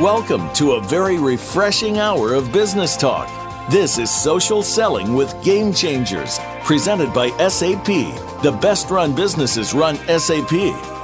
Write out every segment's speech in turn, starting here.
Welcome to a very refreshing hour of business talk. This is Social Selling with Game Changers, presented by SAP. The best run businesses run SAP.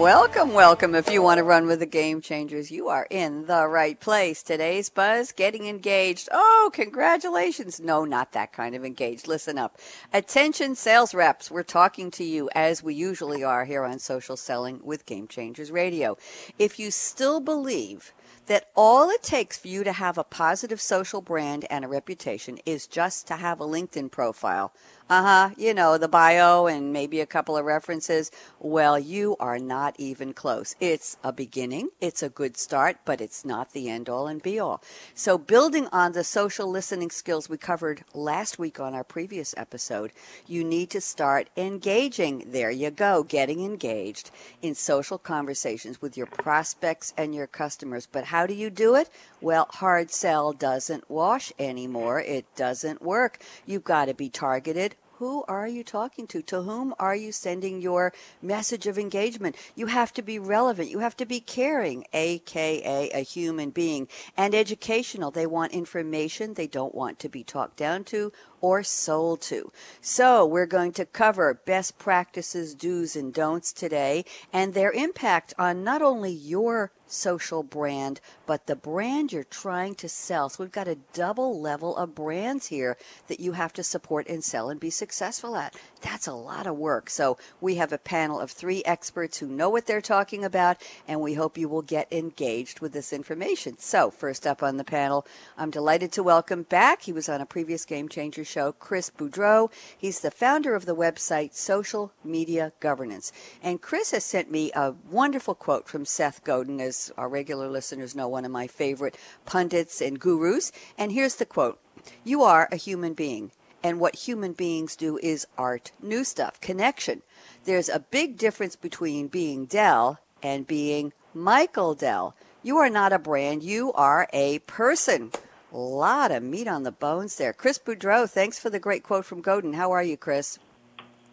welcome. Welcome. If you want to run with the game changers, you are in the right place. Today's buzz getting engaged. Oh, congratulations. No, not that kind of engaged. Listen up. Attention, sales reps. We're talking to you as we usually are here on Social Selling with Game Changers Radio. If you still believe that all it takes for you to have a positive social brand and a reputation is just to have a LinkedIn profile. Uh huh, you know, the bio and maybe a couple of references. Well, you are not even close. It's a beginning, it's a good start, but it's not the end all and be all. So, building on the social listening skills we covered last week on our previous episode, you need to start engaging. There you go, getting engaged in social conversations with your prospects and your customers. But how do you do it? Well, hard sell doesn't wash anymore. It doesn't work. You've got to be targeted who are you talking to? To whom are you sending your message of engagement? You have to be relevant. You have to be caring, aka a human being, and educational. They want information. They don't want to be talked down to or sold to. So we're going to cover best practices, do's and don'ts today and their impact on not only your social brand, but the brand you're trying to sell. So we've got a double level of brands here that you have to support and sell and be successful at. That's a lot of work. So we have a panel of three experts who know what they're talking about, and we hope you will get engaged with this information. So first up on the panel, I'm delighted to welcome back. He was on a previous Game Changer show, Chris Boudreaux. He's the founder of the website Social Media Governance. And Chris has sent me a wonderful quote from Seth Godin, as our regular listeners know, one of my favorite pundits and gurus. And here's the quote You are a human being. And what human beings do is art, new stuff, connection. There's a big difference between being Dell and being Michael Dell. You are not a brand, you are a person. A lot of meat on the bones there. Chris Boudreaux, thanks for the great quote from Godin. How are you, Chris?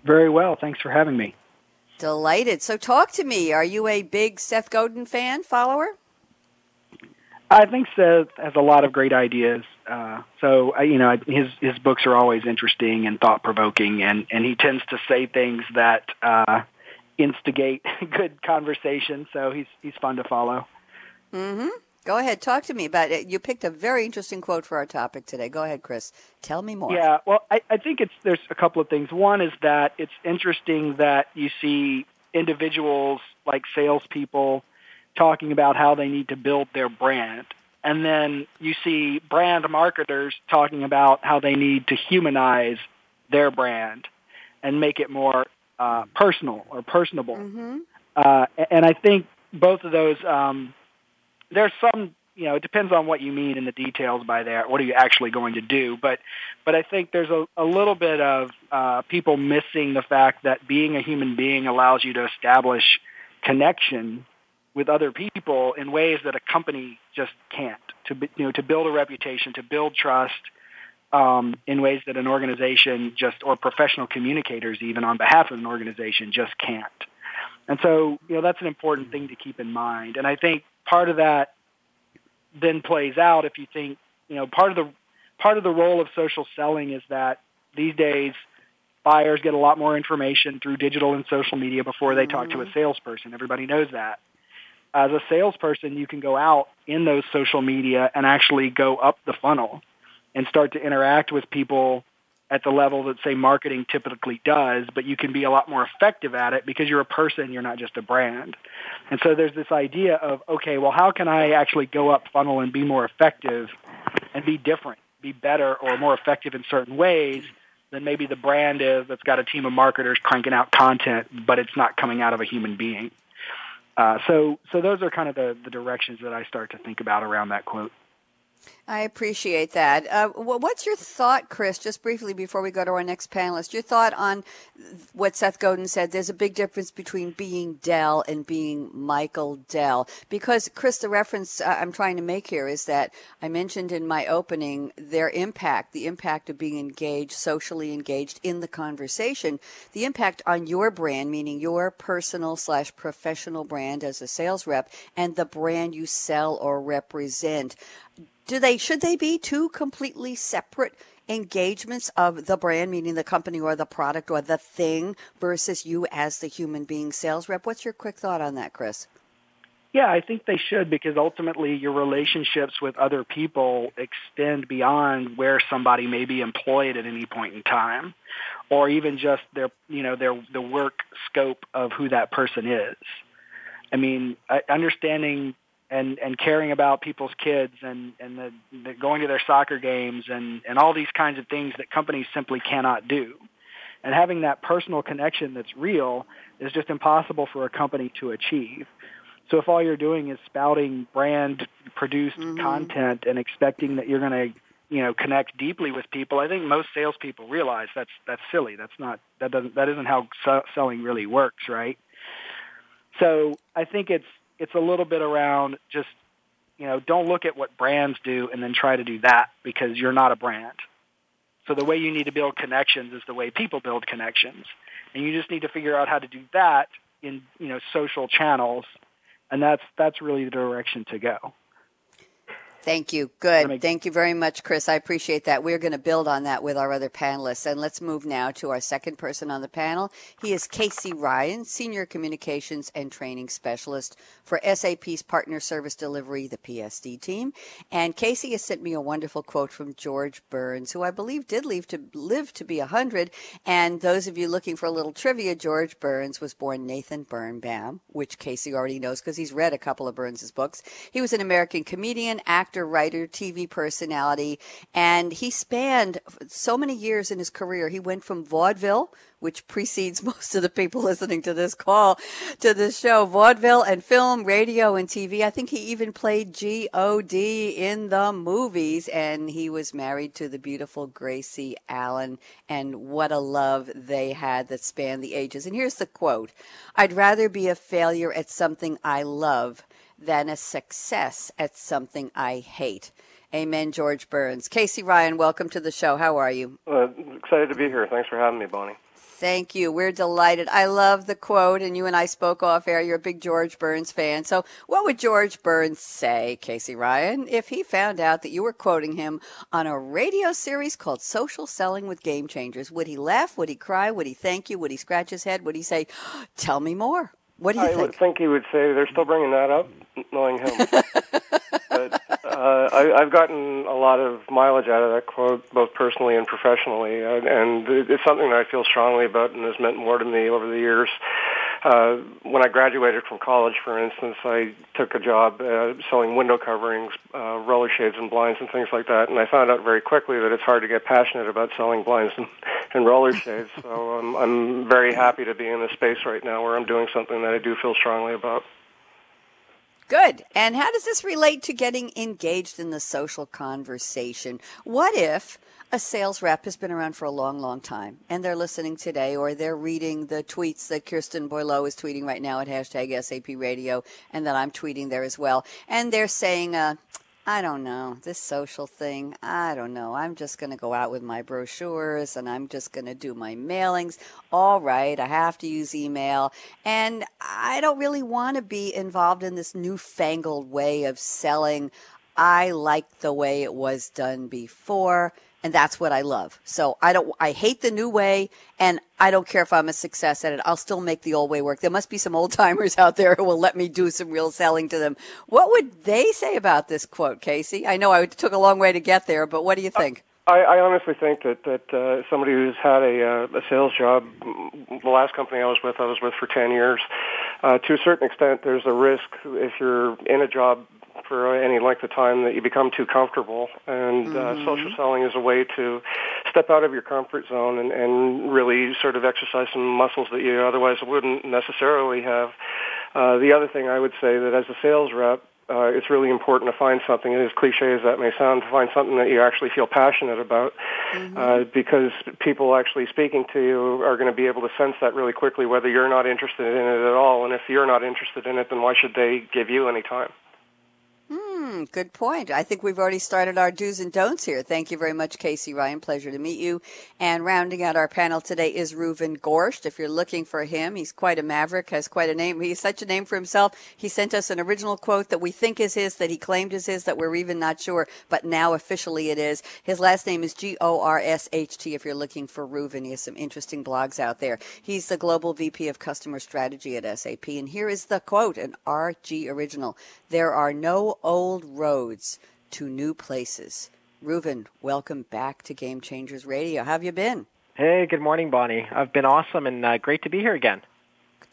Very well. Thanks for having me. Delighted. So, talk to me. Are you a big Seth Godin fan, follower? I think Seth has a lot of great ideas. Uh, so, I, you know, his his books are always interesting and thought provoking, and and he tends to say things that uh, instigate good conversation. So he's he's fun to follow. Mm-hmm. Go ahead, talk to me about it. You picked a very interesting quote for our topic today. Go ahead, Chris. Tell me more. Yeah, well, I, I think it's there's a couple of things. One is that it's interesting that you see individuals like salespeople talking about how they need to build their brand. And then you see brand marketers talking about how they need to humanize their brand and make it more uh, personal or personable. Mm-hmm. Uh, and I think both of those um, there's some you know it depends on what you mean in the details by that what are you actually going to do but but i think there's a, a little bit of uh, people missing the fact that being a human being allows you to establish connection with other people in ways that a company just can't to you know to build a reputation to build trust um, in ways that an organization just or professional communicators even on behalf of an organization just can't. And so you know that's an important thing to keep in mind. And i think part of that then plays out if you think, you know, part of the part of the role of social selling is that these days buyers get a lot more information through digital and social media before they talk to a mm-hmm. salesperson. Everybody knows that. As a salesperson, you can go out in those social media and actually go up the funnel and start to interact with people at the level that say marketing typically does, but you can be a lot more effective at it because you're a person, you're not just a brand. And so there's this idea of, okay, well, how can I actually go up funnel and be more effective and be different, be better or more effective in certain ways than maybe the brand is that's got a team of marketers cranking out content, but it's not coming out of a human being. Uh, so, so those are kind of the, the directions that I start to think about around that quote. I appreciate that. Uh, what's your thought, Chris, just briefly before we go to our next panelist? Your thought on what Seth Godin said there's a big difference between being Dell and being Michael Dell. Because, Chris, the reference uh, I'm trying to make here is that I mentioned in my opening their impact, the impact of being engaged, socially engaged in the conversation, the impact on your brand, meaning your personal slash professional brand as a sales rep, and the brand you sell or represent do they should they be two completely separate engagements of the brand, meaning the company or the product or the thing, versus you as the human being sales rep? What's your quick thought on that, Chris? Yeah, I think they should because ultimately your relationships with other people extend beyond where somebody may be employed at any point in time or even just their, you know, their the work scope of who that person is. I mean, understanding and and caring about people's kids and and the, the going to their soccer games and and all these kinds of things that companies simply cannot do. And having that personal connection that's real is just impossible for a company to achieve. So if all you're doing is spouting brand produced mm-hmm. content and expecting that you're going to you know connect deeply with people i think most salespeople realize that's that's silly. That's not that doesn't that isn't how selling really works right? So i think it's it's a little bit around just you know don't look at what brands do and then try to do that because you're not a brand. So the way you need to build connections is the way people build connections, and you just need to figure out how to do that in you know social channels, and that's that's really the direction to go. Thank you. Good. Thank you very much, Chris. I appreciate that. We're going to build on that with our other panelists. And let's move now to our second person on the panel. He is Casey Ryan, Senior Communications and Training Specialist for SAP's Partner Service Delivery, the PSD team. And Casey has sent me a wonderful quote from George Burns, who I believe did live to live to be 100. And those of you looking for a little trivia, George Burns was born Nathan Birnbaum, which Casey already knows because he's read a couple of Burns's books. He was an American comedian, actor, actor, writer, TV personality, and he spanned so many years in his career. He went from vaudeville, which precedes most of the people listening to this call, to this show, vaudeville and film, radio and TV. I think he even played G.O.D. in the movies, and he was married to the beautiful Gracie Allen, and what a love they had that spanned the ages. And here's the quote I'd rather be a failure at something I love than a success at something I hate. Amen, George Burns. Casey Ryan, welcome to the show. How are you? Uh, excited to be here. Thanks for having me, Bonnie. Thank you. We're delighted. I love the quote, and you and I spoke off air. You're a big George Burns fan. So, what would George Burns say, Casey Ryan, if he found out that you were quoting him on a radio series called Social Selling with Game Changers? Would he laugh? Would he cry? Would he thank you? Would he scratch his head? Would he say, Tell me more? What do you I think? would think he would say they're still bringing that up, knowing him. but uh, I, I've gotten a lot of mileage out of that quote, both personally and professionally, and, and it's something that I feel strongly about and has meant more to me over the years. Uh, when I graduated from college, for instance, I took a job uh, selling window coverings, uh, roller shades, and blinds and things like that. And I found out very quickly that it's hard to get passionate about selling blinds and, and roller shades. So um, I'm very happy to be in a space right now where I'm doing something that I do feel strongly about. Good. And how does this relate to getting engaged in the social conversation? What if a sales rep has been around for a long, long time and they're listening today or they're reading the tweets that Kirsten Boileau is tweeting right now at hashtag SAP radio and that I'm tweeting there as well. And they're saying, uh, I don't know, this social thing, I don't know. I'm just going to go out with my brochures and I'm just going to do my mailings. All right, I have to use email. And I don't really want to be involved in this newfangled way of selling. I like the way it was done before and that's what I love. So I don't, I hate the new way, and I don't care if I'm a success at it. I'll still make the old way work. There must be some old timers out there who will let me do some real selling to them. What would they say about this quote, Casey? I know I took a long way to get there, but what do you think? I, I honestly think that that uh, somebody who's had a, uh, a sales job, the last company I was with, I was with for ten years. Uh, to a certain extent, there's a risk if you're in a job for any length of time that you become too comfortable. And uh, mm-hmm. uh, social selling is a way to step out of your comfort zone and, and really sort of exercise some muscles that you otherwise wouldn't necessarily have. Uh, the other thing I would say that as a sales rep, uh, it's really important to find something, and as cliche as that may sound, to find something that you actually feel passionate about, mm-hmm. uh, because people actually speaking to you are going to be able to sense that really quickly, whether you're not interested in it at all. And if you're not interested in it, then why should they give you any time? Hmm, good point. I think we've already started our do's and don'ts here. Thank you very much, Casey Ryan. Pleasure to meet you. And rounding out our panel today is Reuven Gorsht. If you're looking for him, he's quite a maverick, has quite a name. He's such a name for himself. He sent us an original quote that we think is his, that he claimed is his, that we're even not sure, but now officially it is. His last name is G O R S H T. If you're looking for Reuven, he has some interesting blogs out there. He's the global VP of customer strategy at SAP. And here is the quote, an RG original. There are no old roads to new places. Reuven, welcome back to Game Changers Radio. How have you been? Hey, good morning, Bonnie. I've been awesome and uh, great to be here again.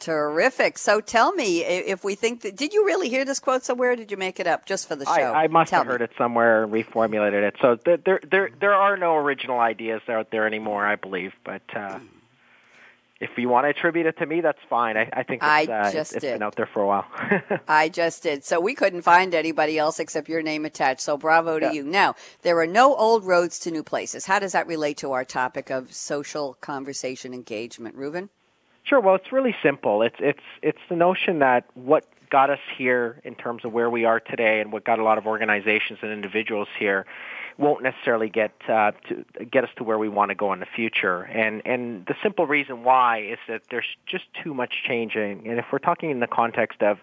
Terrific. So tell me if we think that, did you really hear this quote somewhere? did you make it up just for the show? I, I must tell have heard it somewhere and reformulated it. So there, there, there are no original ideas out there anymore, I believe. But uh, if you want to attribute it to me, that's fine. I, I think it's, I uh, just it's, it's been out there for a while. I just did. So we couldn't find anybody else except your name attached. So bravo to yeah. you. Now, there are no old roads to new places. How does that relate to our topic of social conversation engagement, Reuven? Sure. Well, it's really simple. It's it's it's the notion that what got us here in terms of where we are today and what got a lot of organizations and individuals here won't necessarily get uh, to get us to where we want to go in the future. And and the simple reason why is that there's just too much changing. And if we're talking in the context of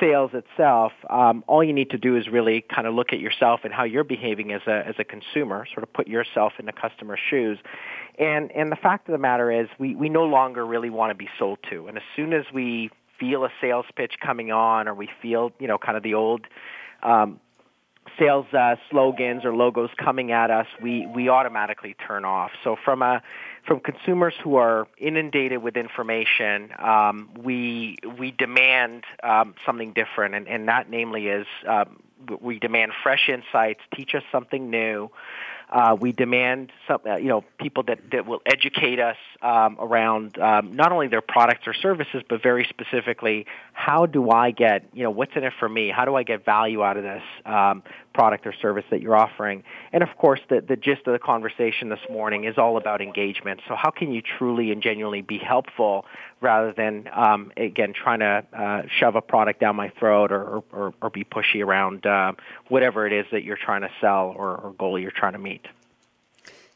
sales itself, um, all you need to do is really kind of look at yourself and how you're behaving as a as a consumer, sort of put yourself in the customer's shoes. And and the fact of the matter is, we we no longer really want to be sold to. And as soon as we feel a sales pitch coming on, or we feel you know kind of the old um, sales uh, slogans or logos coming at us, we, we automatically turn off. So from a from consumers who are inundated with information, um, we we demand um, something different, and, and that namely is um, we demand fresh insights, teach us something new. Uh, we demand some, uh, you know, people that, that will educate us um, around um, not only their products or services, but very specifically, how do I get, you know, what's in it for me? How do I get value out of this um, product or service that you're offering? And of course, the, the gist of the conversation this morning is all about engagement. So how can you truly and genuinely be helpful rather than, um, again, trying to uh, shove a product down my throat or, or, or be pushy around uh, whatever it is that you're trying to sell or, or goal you're trying to meet?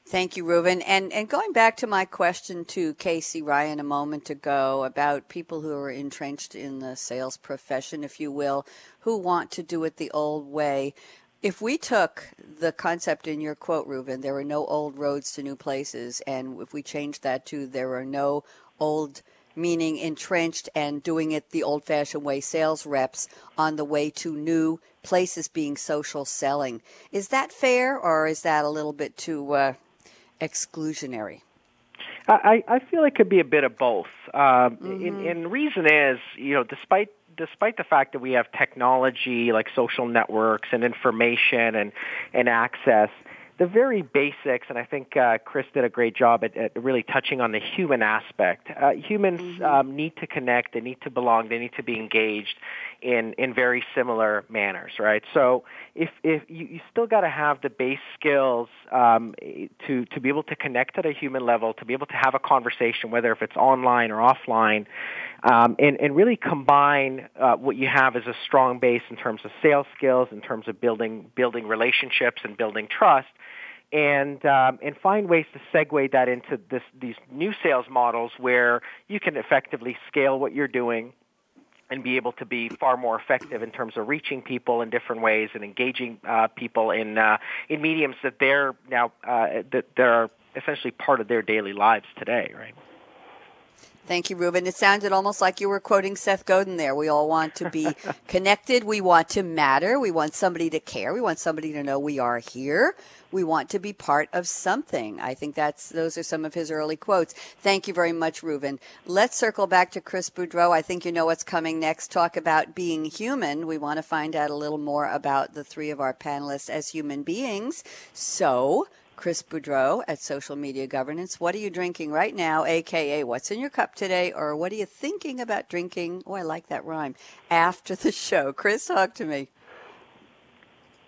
Thank you, Reuven. And and going back to my question to Casey Ryan a moment ago about people who are entrenched in the sales profession, if you will, who want to do it the old way. If we took the concept in your quote, Reuven, there are no old roads to new places, and if we change that to there are no old meaning entrenched and doing it the old fashioned way, sales reps on the way to new places being social selling. Is that fair, or is that a little bit too uh, exclusionary? I, I feel it could be a bit of both. Uh, mm-hmm. and, and the reason is, you know, despite despite the fact that we have technology like social networks and information and and access, the very basics, and I think uh, Chris did a great job at, at really touching on the human aspect. Uh, humans mm-hmm. um, need to connect, they need to belong, they need to be engaged in in very similar manners, right? So if if you, you still got to have the base skills um, to to be able to connect at a human level, to be able to have a conversation, whether if it's online or offline, um, and and really combine uh, what you have as a strong base in terms of sales skills, in terms of building building relationships and building trust and um, and find ways to segue that into this, these new sales models where you can effectively scale what you're doing and be able to be far more effective in terms of reaching people in different ways and engaging uh, people in uh, in mediums that they're now uh, that they're essentially part of their daily lives today, right? Thank you, Reuven. It sounded almost like you were quoting Seth Godin there. We all want to be connected. We want to matter. We want somebody to care. We want somebody to know we are here. We want to be part of something. I think that's those are some of his early quotes. Thank you very much, Reuven. Let's circle back to Chris Boudreaux. I think you know what's coming next. Talk about being human. We want to find out a little more about the three of our panelists as human beings. So Chris Boudreaux at Social Media Governance. What are you drinking right now, aka what's in your cup today, or what are you thinking about drinking? Oh, I like that rhyme. After the show, Chris, talk to me.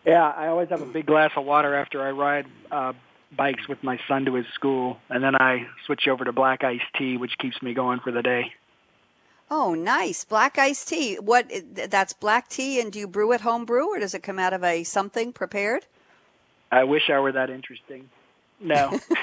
Yeah, I always have a big glass of water after I ride uh, bikes with my son to his school, and then I switch over to black iced tea, which keeps me going for the day. Oh, nice. Black iced tea. What that's black tea and do you brew it home brew or does it come out of a something prepared? I wish I were that interesting. No.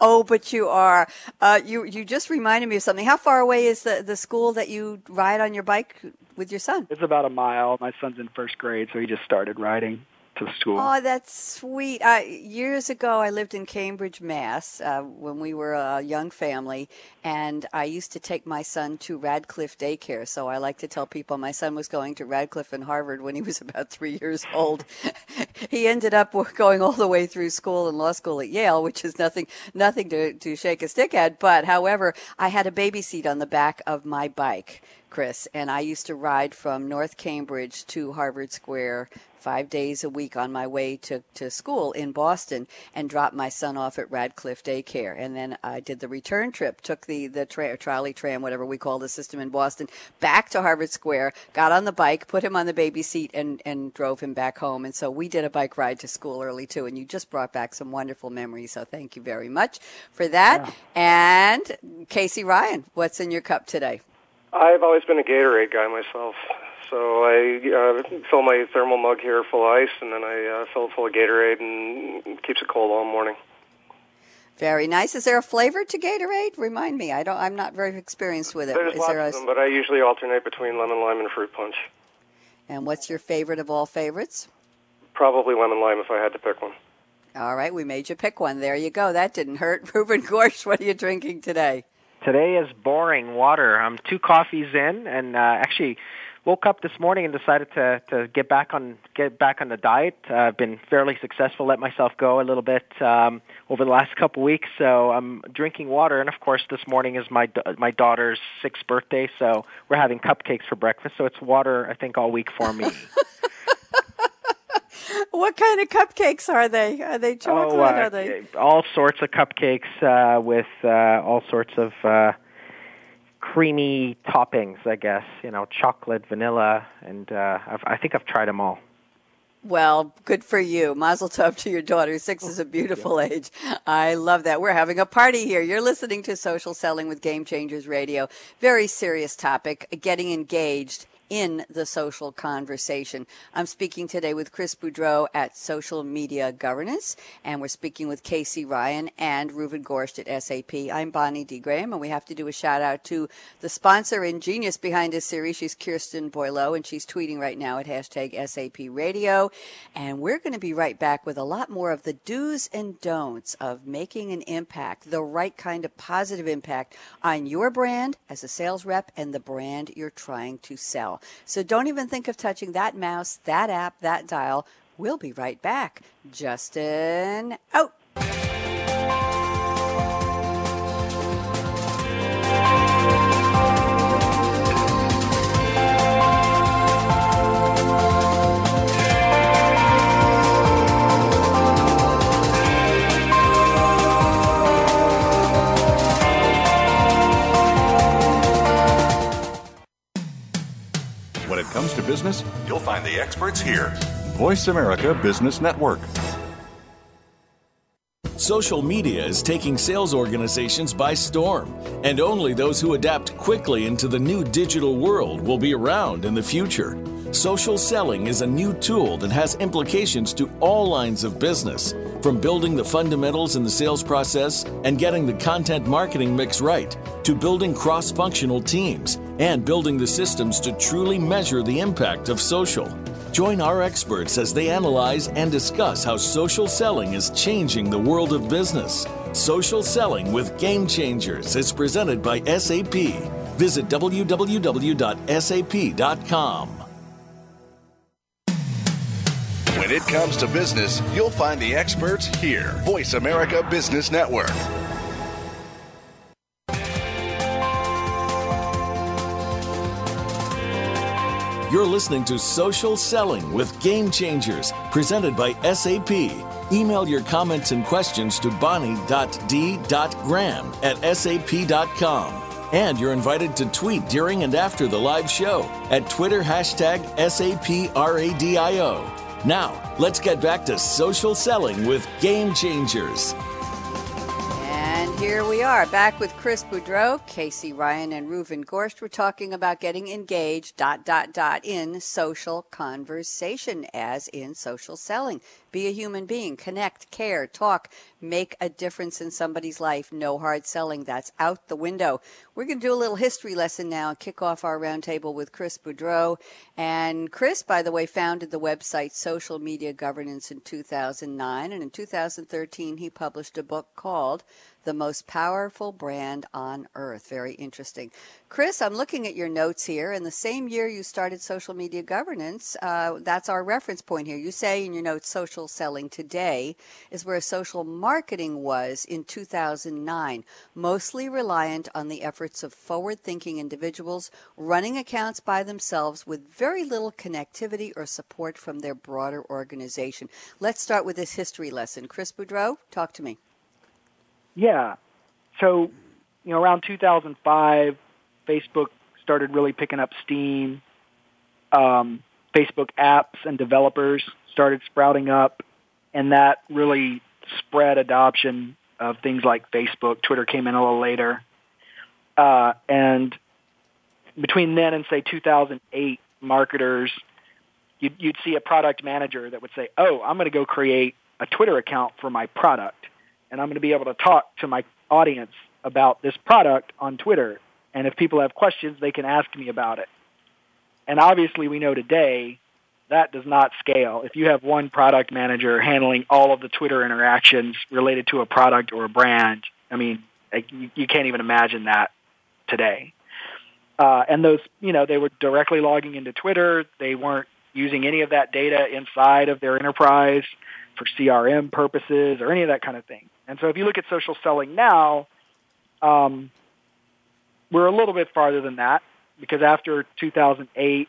oh, but you are. Uh, you you just reminded me of something. How far away is the the school that you ride on your bike with your son? It's about a mile. My son's in first grade, so he just started riding to school. Oh, that's sweet. Uh, years ago, I lived in Cambridge, Mass, uh, when we were a young family, and I used to take my son to Radcliffe Daycare. So I like to tell people my son was going to Radcliffe and Harvard when he was about three years old. he ended up going all the way through school and law school at Yale, which is nothing nothing to, to shake a stick at. But however, I had a baby seat on the back of my bike. Chris, and I used to ride from North Cambridge to Harvard Square five days a week on my way to, to school in Boston and dropped my son off at Radcliffe Daycare. And then I did the return trip, took the, the tra- trolley tram, whatever we call the system in Boston, back to Harvard Square, got on the bike, put him on the baby seat, and, and drove him back home. And so we did a bike ride to school early too. And you just brought back some wonderful memories. So thank you very much for that. Yeah. And Casey Ryan, what's in your cup today? I've always been a Gatorade guy myself. So I uh, fill my thermal mug here full of ice, and then I uh, fill it full of Gatorade, and keeps it cold all morning. Very nice. Is there a flavor to Gatorade? Remind me. I don't. I'm not very experienced with it. There's Is lots there a... of them, but I usually alternate between lemon lime and fruit punch. And what's your favorite of all favorites? Probably lemon lime if I had to pick one. All right, we made you pick one. There you go. That didn't hurt. Reuben Gorsht, what are you drinking today? Today is boring water. I'm two coffees in, and uh, actually woke up this morning and decided to to get back on get back on the diet. Uh, I've been fairly successful. Let myself go a little bit um, over the last couple weeks. So I'm drinking water, and of course, this morning is my my daughter's sixth birthday. So we're having cupcakes for breakfast. So it's water, I think, all week for me. what kind of cupcakes are they? Are they chocolate? Oh, uh, are they all sorts of cupcakes uh, with uh, all sorts of uh, creamy toppings, I guess. You know, chocolate, vanilla, and uh, I've, I think I've tried them all. Well, good for you. Mazel tov to your daughter. Six is a beautiful age. I love that. We're having a party here. You're listening to Social Selling with Game Changers Radio. Very serious topic, getting engaged in the social conversation. I'm speaking today with Chris Boudreaux at Social Media Governance, and we're speaking with Casey Ryan and Reuven Gorsht at SAP. I'm Bonnie D. Graham, and we have to do a shout out to the sponsor and genius behind this series. She's Kirsten Boileau, and she's tweeting right now at hashtag SAP Radio. And we're going to be right back with a lot more of the do's and don'ts of making an impact, the right kind of positive impact on your brand as a sales rep and the brand you're trying to sell. So don't even think of touching that mouse, that app, that dial. We'll be right back. Justin out. Comes to business, you'll find the experts here. Voice America Business Network. Social media is taking sales organizations by storm, and only those who adapt quickly into the new digital world will be around in the future. Social selling is a new tool that has implications to all lines of business, from building the fundamentals in the sales process and getting the content marketing mix right, to building cross functional teams and building the systems to truly measure the impact of social. Join our experts as they analyze and discuss how social selling is changing the world of business. Social Selling with Game Changers is presented by SAP. Visit www.sap.com. When it comes to business, you'll find the experts here. Voice America Business Network. You're listening to Social Selling with Game Changers, presented by SAP. Email your comments and questions to bonnie.d.graham at sap.com. And you're invited to tweet during and after the live show at Twitter hashtag SAPRADIO. Now, let's get back to social selling with Game Changers. And here we are back with Chris Boudreaux, Casey Ryan, and Reuven Gorsht. We're talking about getting engaged, dot, dot, dot, in social conversation, as in social selling. Be a human being, connect, care, talk, make a difference in somebody's life. No hard selling. That's out the window. We're going to do a little history lesson now and kick off our roundtable with Chris Boudreaux. And Chris, by the way, founded the website Social Media Governance in 2009. And in 2013, he published a book called the most powerful brand on earth. Very interesting. Chris, I'm looking at your notes here. In the same year you started social media governance, uh, that's our reference point here. You say in your notes, social selling today is where social marketing was in 2009, mostly reliant on the efforts of forward thinking individuals running accounts by themselves with very little connectivity or support from their broader organization. Let's start with this history lesson. Chris Boudreaux, talk to me. Yeah. So, you know, around 2005, Facebook started really picking up steam. Um, Facebook apps and developers started sprouting up, and that really spread adoption of things like Facebook. Twitter came in a little later. Uh, and between then and say 2008, marketers, you'd, you'd see a product manager that would say, "Oh, I'm going to go create a Twitter account for my product, and I'm going to be able to talk to my audience about this product on Twitter. And if people have questions, they can ask me about it." And obviously, we know today that does not scale. If you have one product manager handling all of the Twitter interactions related to a product or a brand, I mean, you, can't even imagine that today. Uh, and those, you know, they were directly logging into Twitter. They weren't using any of that data inside of their enterprise for CRM purposes or any of that kind of thing. And so if you look at social selling now, um, we're a little bit farther than that because after 2008,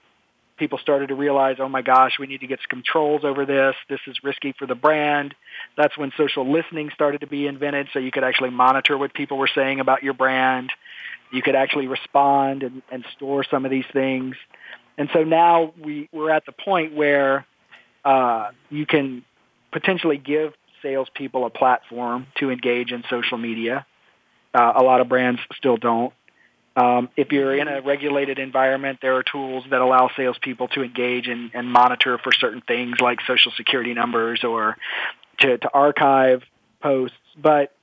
people started to realize, oh my gosh, we need to get some controls over this. This is risky for the brand. That's when social listening started to be invented, so you could actually monitor what people were saying about your brand. You could actually respond and, and store some of these things. And so now we, we're at the point where uh, you can potentially give salespeople a platform to engage in social media. Uh, a lot of brands still don't. Um, if you're in a regulated environment, there are tools that allow salespeople to engage and, and monitor for certain things like social security numbers or to, to archive posts. But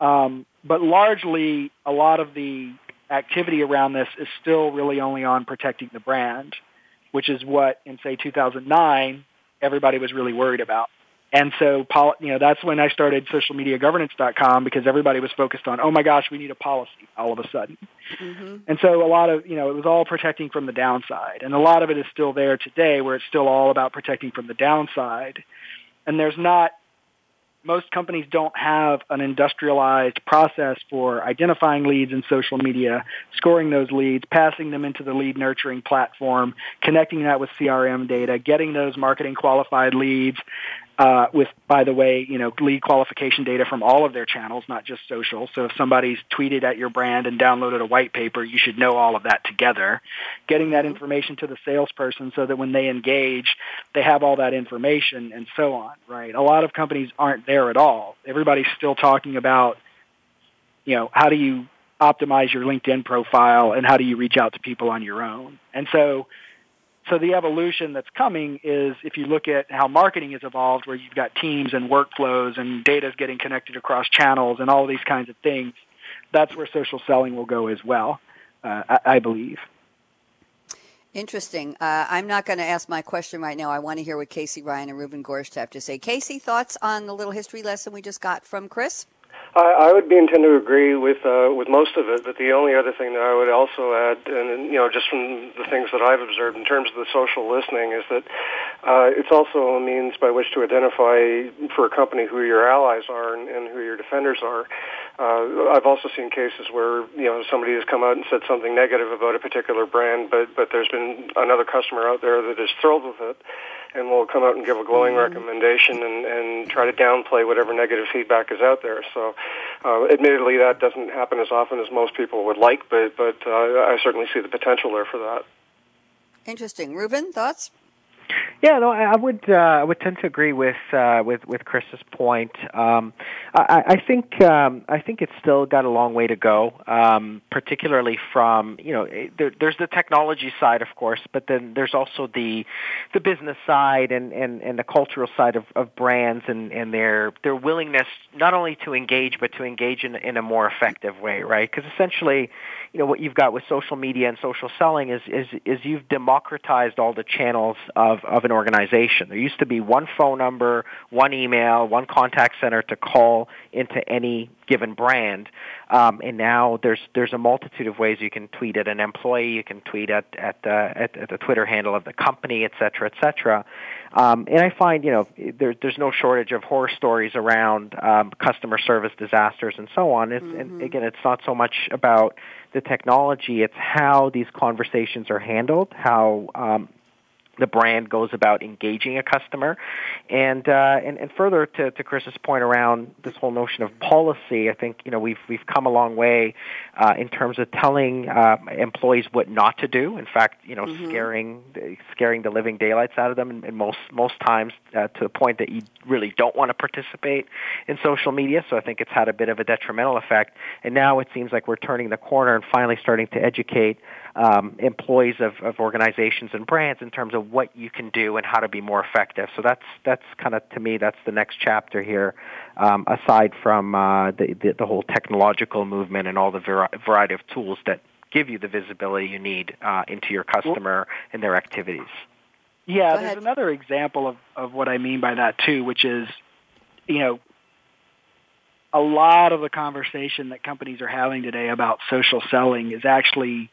um, but largely, a lot of the activity around this is still really only on protecting the brand, which is what in say 2009 everybody was really worried about. And so, you know, that's when I started socialmediagovernance.com because everybody was focused on, oh my gosh, we need a policy all of a sudden. Mm-hmm. And so a lot of, you know, it was all protecting from the downside. And a lot of it is still there today where it's still all about protecting from the downside. And there's not, most companies don't have an industrialized process for identifying leads in social media, scoring those leads, passing them into the lead nurturing platform, connecting that with CRM data, getting those marketing qualified leads, uh, with, by the way, you know, lead qualification data from all of their channels, not just social. So if somebody's tweeted at your brand and downloaded a white paper, you should know all of that together. Getting that information to the salesperson so that when they engage, they have all that information and so on, right? A lot of companies aren't there at all. Everybody's still talking about, you know, how do you optimize your LinkedIn profile and how do you reach out to people on your own? And so, so the evolution that's coming is if you look at how marketing has evolved, where you've got teams and workflows and data is getting connected across channels and all these kinds of things, that's where social selling will go as well, uh, I, I, believe. Interesting. Uh, I'm not going to ask my question right now. I want to hear what Casey Ryan and Reuven Gorsht have to say. Casey, thoughts on the little history lesson we just got from Chris? I, I would be intend to agree with uh, with most of it, but the only other thing that I would also add, and you know, just from the things that I've observed in terms of the social listening, is that uh, it's also a means by which to identify for a company who your allies are and, and who your defenders are. Uh, I've also seen cases where you know somebody has come out and said something negative about a particular brand, but but there's been another customer out there that is thrilled with it and will come out and give a glowing mm-hmm. recommendation and, and try to downplay whatever negative feedback is out there. So Uh, admittedly, that doesn't happen as often as most people would like, but but uh, I certainly see the potential there for that. Interesting. Reuben, thoughts? Yeah, no, I would uh, I would tend to agree with uh, with with Chris's point. Um, I, I think um, I think it's still got a long way to go, um, particularly from you know there, there's the technology side, of course, but then there's also the the business side and, and, and the cultural side of, of brands and, and their their willingness not only to engage but to engage in in a more effective way, right? Because essentially, you know what you've got with social media and social selling is is is you've democratized all the channels of of an organization. There used to be one phone number, one email, one contact center to call into any given brand, um, and now there's there's a multitude of ways you can tweet at an employee, you can tweet at at the at, at the Twitter handle of the company, et cetera, et cetera. Um, and I find you know there, there's no shortage of horror stories around um, customer service disasters and so on. It's, mm-hmm. And again, it's not so much about the technology; it's how these conversations are handled, how um, the brand goes about engaging a customer, and uh, and, and further to, to Chris's point around this whole notion of policy, I think you know we've we've come a long way uh, in terms of telling uh, employees what not to do. In fact, you know, mm-hmm. scaring scaring the living daylights out of them, and, and most most times uh, to the point that you really don't want to participate in social media. So I think it's had a bit of a detrimental effect. And now it seems like we're turning the corner and finally starting to educate um, employees of, of organizations and brands in terms of what you can do and how to be more effective. So that's that's kind of to me that's the next chapter here. Um, aside from uh, the, the the whole technological movement and all the variety of tools that give you the visibility you need uh, into your customer and their activities. Yeah, there's another example of, of what I mean by that too, which is, you know, a lot of the conversation that companies are having today about social selling is actually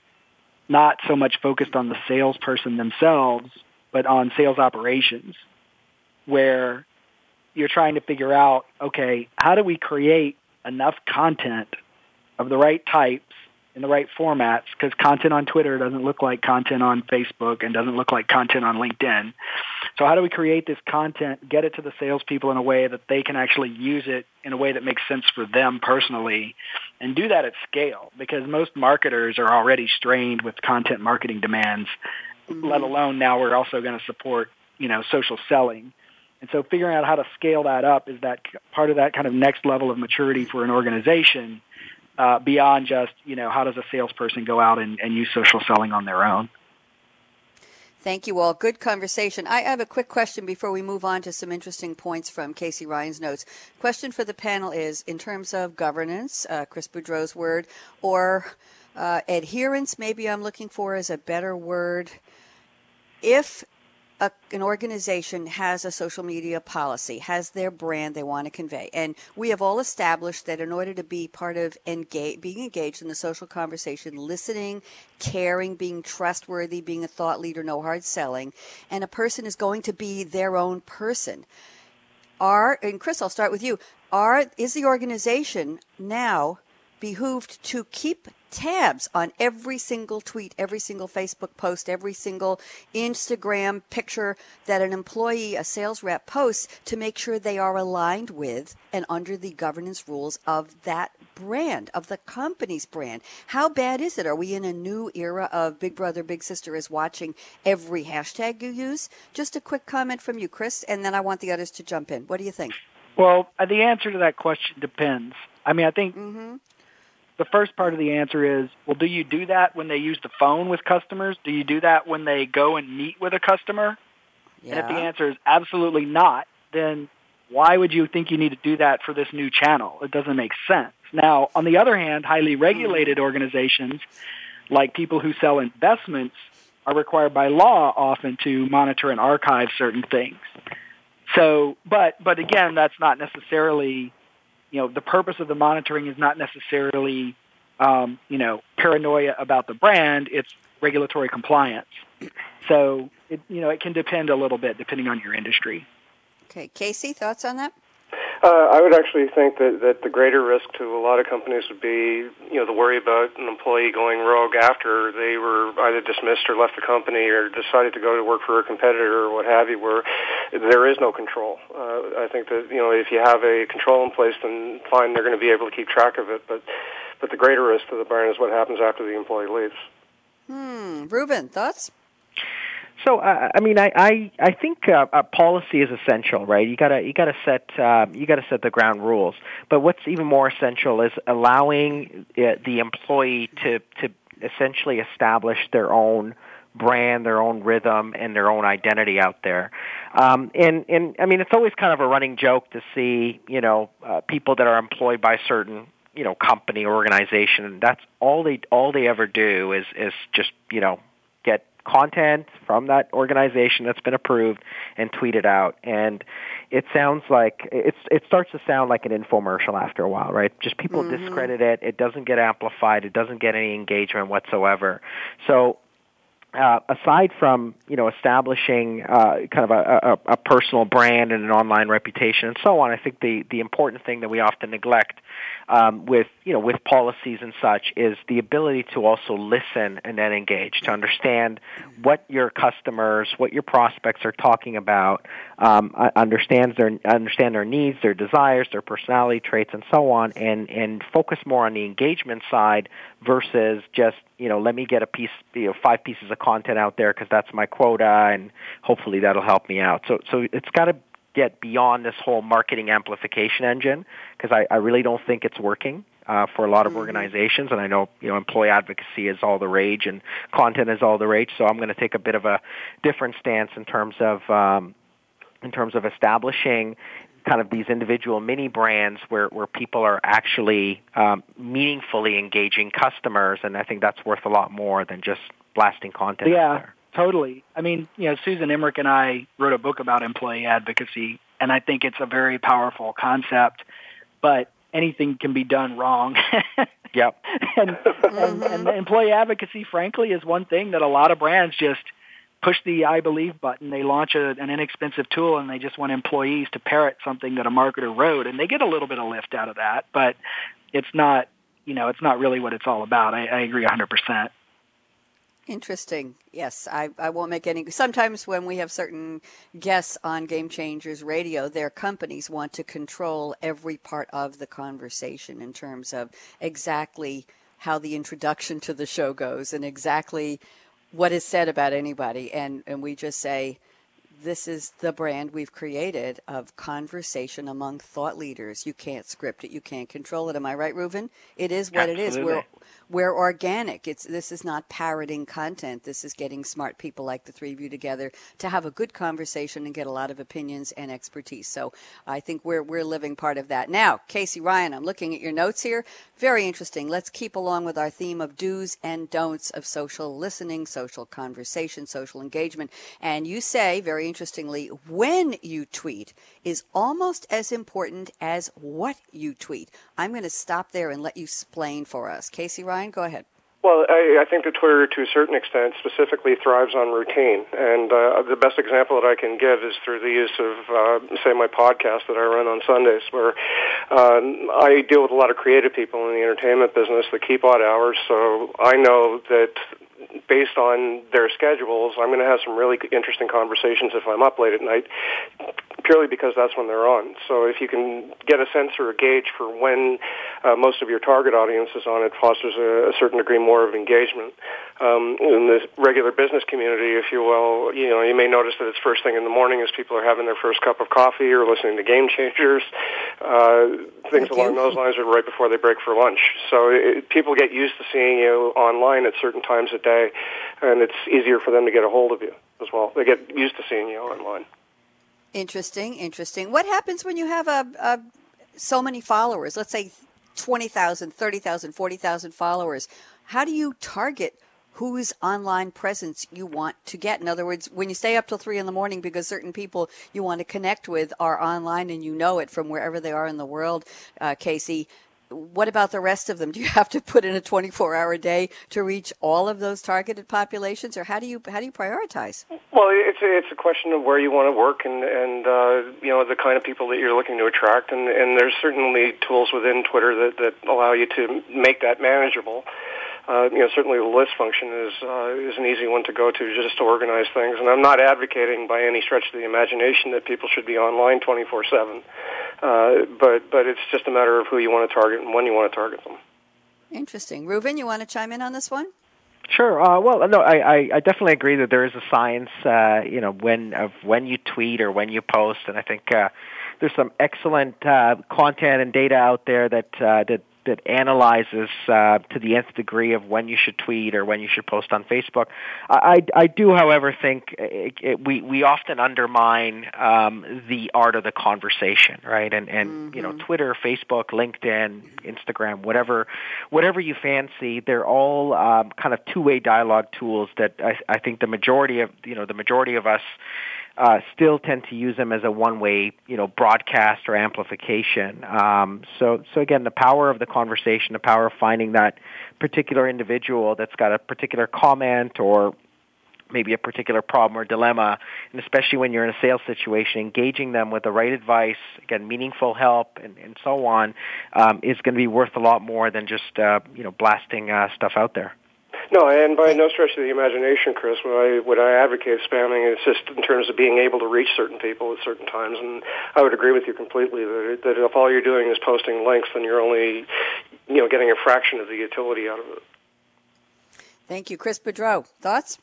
not so much focused on the salesperson themselves, but on sales operations, where you're trying to figure out, okay, how do we create enough content of the right types in the right formats because content on Twitter doesn't look like content on Facebook and doesn't look like content on LinkedIn. So how do we create this content, get it to the salespeople in a way that they can actually use it in a way that makes sense for them personally and do that at scale because most marketers are already strained with content marketing demands, mm-hmm. let alone now we're also going to support, you know, social selling. And so figuring out how to scale that up is that part of that kind of next level of maturity for an organization uh, beyond just, you know, how does a salesperson go out and, and use social selling on their own. Thank you all. Good conversation. I have a quick question before we move on to some interesting points from Casey Ryan's notes. Question for the panel is in terms of governance, uh, Chris Boudreaux's word, or uh, adherence, maybe I'm looking for as a better word. If a, an organization has a social media policy, has their brand they want to convey. And we have all established that in order to be part of engage, being engaged in the social conversation, listening, caring, being trustworthy, being a thought leader, no hard selling, and a person is going to be their own person. Are, and Chris, I'll start with you. Are, is the organization now behooved to keep tabs on every single tweet, every single Facebook post, every single Instagram picture that an employee, a sales rep posts to make sure they are aligned with and under the governance rules of that brand, of the company's brand. How bad is it? Are we in a new era of Big Brother, Big Sister is watching every hashtag you use? Just a quick comment from you, Chris, and then I want the others to jump in. What do you think? Well, the answer to that question depends. I mean, I think mm-hmm the first part of the answer is, well, do you do that when they use the phone with customers? Do you do that when they go and meet with a customer? Yeah. And if the answer is absolutely not, then why would you think you need to do that for this new channel? It doesn't make sense. Now, on the other hand, highly regulated mm-hmm. organizations like people who sell investments are required by law often to monitor and archive certain things. So, but but again, that's not necessarily you know, the purpose of the monitoring is not necessarily, um, you know, paranoia about the brand. It's regulatory compliance. So, it, you know, it can depend a little bit depending on your industry. Okay, Casey, thoughts on that? Uh, I would actually think that, that the greater risk to a lot of companies would be, you know, the worry about an employee going rogue after they were either dismissed or left the company or decided to go to work for a competitor or what have you, where there is no control. Uh, I think that you know if you have a control in place, then fine, they're going to be able to keep track of it. But but the greater risk to the brand is what happens after the employee leaves. Hmm, Ruben, thoughts? So uh, I mean, I I, I think uh, uh, policy is essential, right? You gotta you gotta set uh, you gotta set the ground rules. But what's even more essential is allowing uh, the employee to to essentially establish their own brand, their own rhythm, and their own identity out there. Um, and and I mean, it's always kind of a running joke to see you know uh, people that are employed by certain you know company or organization. That's all they all they ever do is is just you know get content from that organization that's been approved and tweet it out. And it sounds like it's it starts to sound like an infomercial after a while, right? Just people mm-hmm. discredit it. It doesn't get amplified. It doesn't get any engagement whatsoever. So uh, aside from you know establishing uh, kind of a, a, a, personal brand and an online reputation and so on, I think the the important thing that we often neglect um, with you know with policies and such is the ability to also listen and then engage to understand what your customers, what your prospects are talking about, um, understands their understand their needs, their desires, their personality traits, and so on, and and focus more on the engagement side versus just you know let me get a piece you know five pieces of content out there because that's my quota and hopefully that'll help me out. So so it's got to get beyond this whole marketing amplification engine because I, I really don't think it's working. Uh, for a lot of mm-hmm. organizations, and I know you know employee advocacy is all the rage and content is all the rage. So I'm going to take a bit of a different stance in terms of um, in terms of establishing kind of these individual mini brands where, where people are actually um, meaningfully engaging customers, and I think that's worth a lot more than just blasting content. Yeah, totally. I mean, you know, Susan Emerick and I wrote a book about employee advocacy, and I think it's a very powerful concept, but anything can be done wrong. yep. and, and, and employee advocacy, frankly, is one thing that a lot of brands just – push the I believe button. They launch a, an inexpensive tool and they just want employees to parrot something that a marketer wrote, and they get a little bit of lift out of that. But it's not, you know, it's not really what it's all about. I, I agree 100%. Interesting. Yes, I, I won't make any. Sometimes when we have certain guests on Game Changers Radio, their companies want to control every part of the conversation in terms of exactly how the introduction to the show goes and exactly what is said about anybody, and and we just say this is the brand we've created of conversation among thought leaders. You can't script it, you can't control it. Am I right, Reuven? It is what Absolutely. it is. We're we're organic. It's this is not parroting content. This is getting smart people like the three of you together to have a good conversation and get a lot of opinions and expertise. So I think we're we're living part of that. Now, Casey Ryan, I'm looking at your notes here. Very interesting. Let's keep along with our theme of do's and don'ts of social listening, social conversation, social engagement. And you say very interestingly, when you tweet is almost as important as what you tweet. I'm going to stop there and let you explain for us. Casey Ryan, go ahead. Well, I, I think that Twitter, to a certain extent, specifically thrives on routine. And uh, the best example that I can give is through the use of, uh, say, my podcast that I run on Sundays, where uh, I deal with a lot of creative people in the entertainment business that keep odd hours. So I know that based on their schedules, I'm going to have some really interesting conversations if I'm up late at night, purely because that's when they're on. So if you can get a sense or a gauge for when uh, most of your target audience is on, it fosters a, a certain degree more of engagement. Um, in the regular business community, if you will, you know, you may notice that it's first thing in the morning as people are having their first cup of coffee or listening to Game Changers, uh, things along those lines, are right before they break for lunch. So it, people get used to seeing you online at certain times a day, and it's easier for them to get a hold of you as well. They get used to seeing you online. Interesting, interesting. What happens when you have a, a so many followers? Let's say 20,000, 30,000, 40,000 followers. How do you target whose online presence you want to get? In other words, when you stay up till three in the morning because certain people you want to connect with are online and you know it from wherever they are in the world, uh, Casey, what about the rest of them? Do you have to put in a 24 hour day to reach all of those targeted populations or how do you how do you prioritize? Well, it's a, it's a question of where you want to work and and uh, you know the kind of people that you're looking to attract and and there's certainly tools within Twitter that that allow you to make that manageable. Uh, you know, certainly the list function is uh, is an easy one to go to just to organize things. And I'm not advocating by any stretch of the imagination that people should be online 24/7, uh, but but it's just a matter of who you want to target and when you want to target them. Interesting, Reuven. You want to chime in on this one? Sure. Uh, well, no, I, I, I definitely agree that there is a science, uh, you know, when of when you tweet or when you post, and I think uh, there's some excellent uh, content and data out there that uh, that that analyzes uh, to the nth degree of when you should tweet or when you should post on Facebook. I, I, I do, however, think it, it, we we often undermine um, the art of the conversation, right? And and mm-hmm. you know, mm-hmm. Twitter, Facebook, LinkedIn, Instagram, whatever whatever you fancy, they're all um, kind of two way dialogue tools that I, I think the majority of you know the majority of us uh, still tend to use them as a one-way, you know, broadcast or amplification. Um, so, so again, the power of the conversation, the power of finding that particular individual that's got a particular comment or maybe a particular problem or dilemma, and especially when you're in a sales situation, engaging them with the right advice, again, meaningful help, and, and so on, um, is going to be worth a lot more than just uh, you know blasting uh, stuff out there. No, and by no stretch of the imagination, Chris, when I when I advocate spamming, it's just in terms of being able to reach certain people at certain times. And I would agree with you completely that that if all you're doing is posting links, then you're only you know getting a fraction of the utility out of it. Thank you, Chris Boudreaux. Thoughts?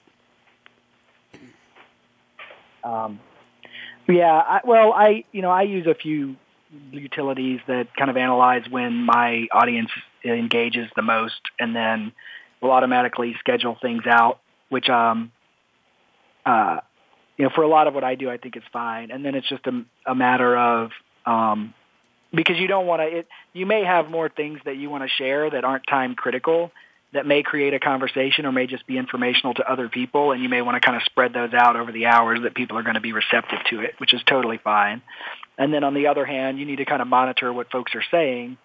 Um, yeah, I, well, I you know I use a few utilities that kind of analyze when my audience engages the most, and then will automatically schedule things out, which um, uh, you know, for a lot of what I do, I think it's fine. And then it's just a, a matter of um, because you don't want to. You may have more things that you want to share that aren't time critical that may create a conversation or may just be informational to other people, and you may want to kind of spread those out over the hours that people are going to be receptive to it, which is totally fine. And then on the other hand, you need to kind of monitor what folks are saying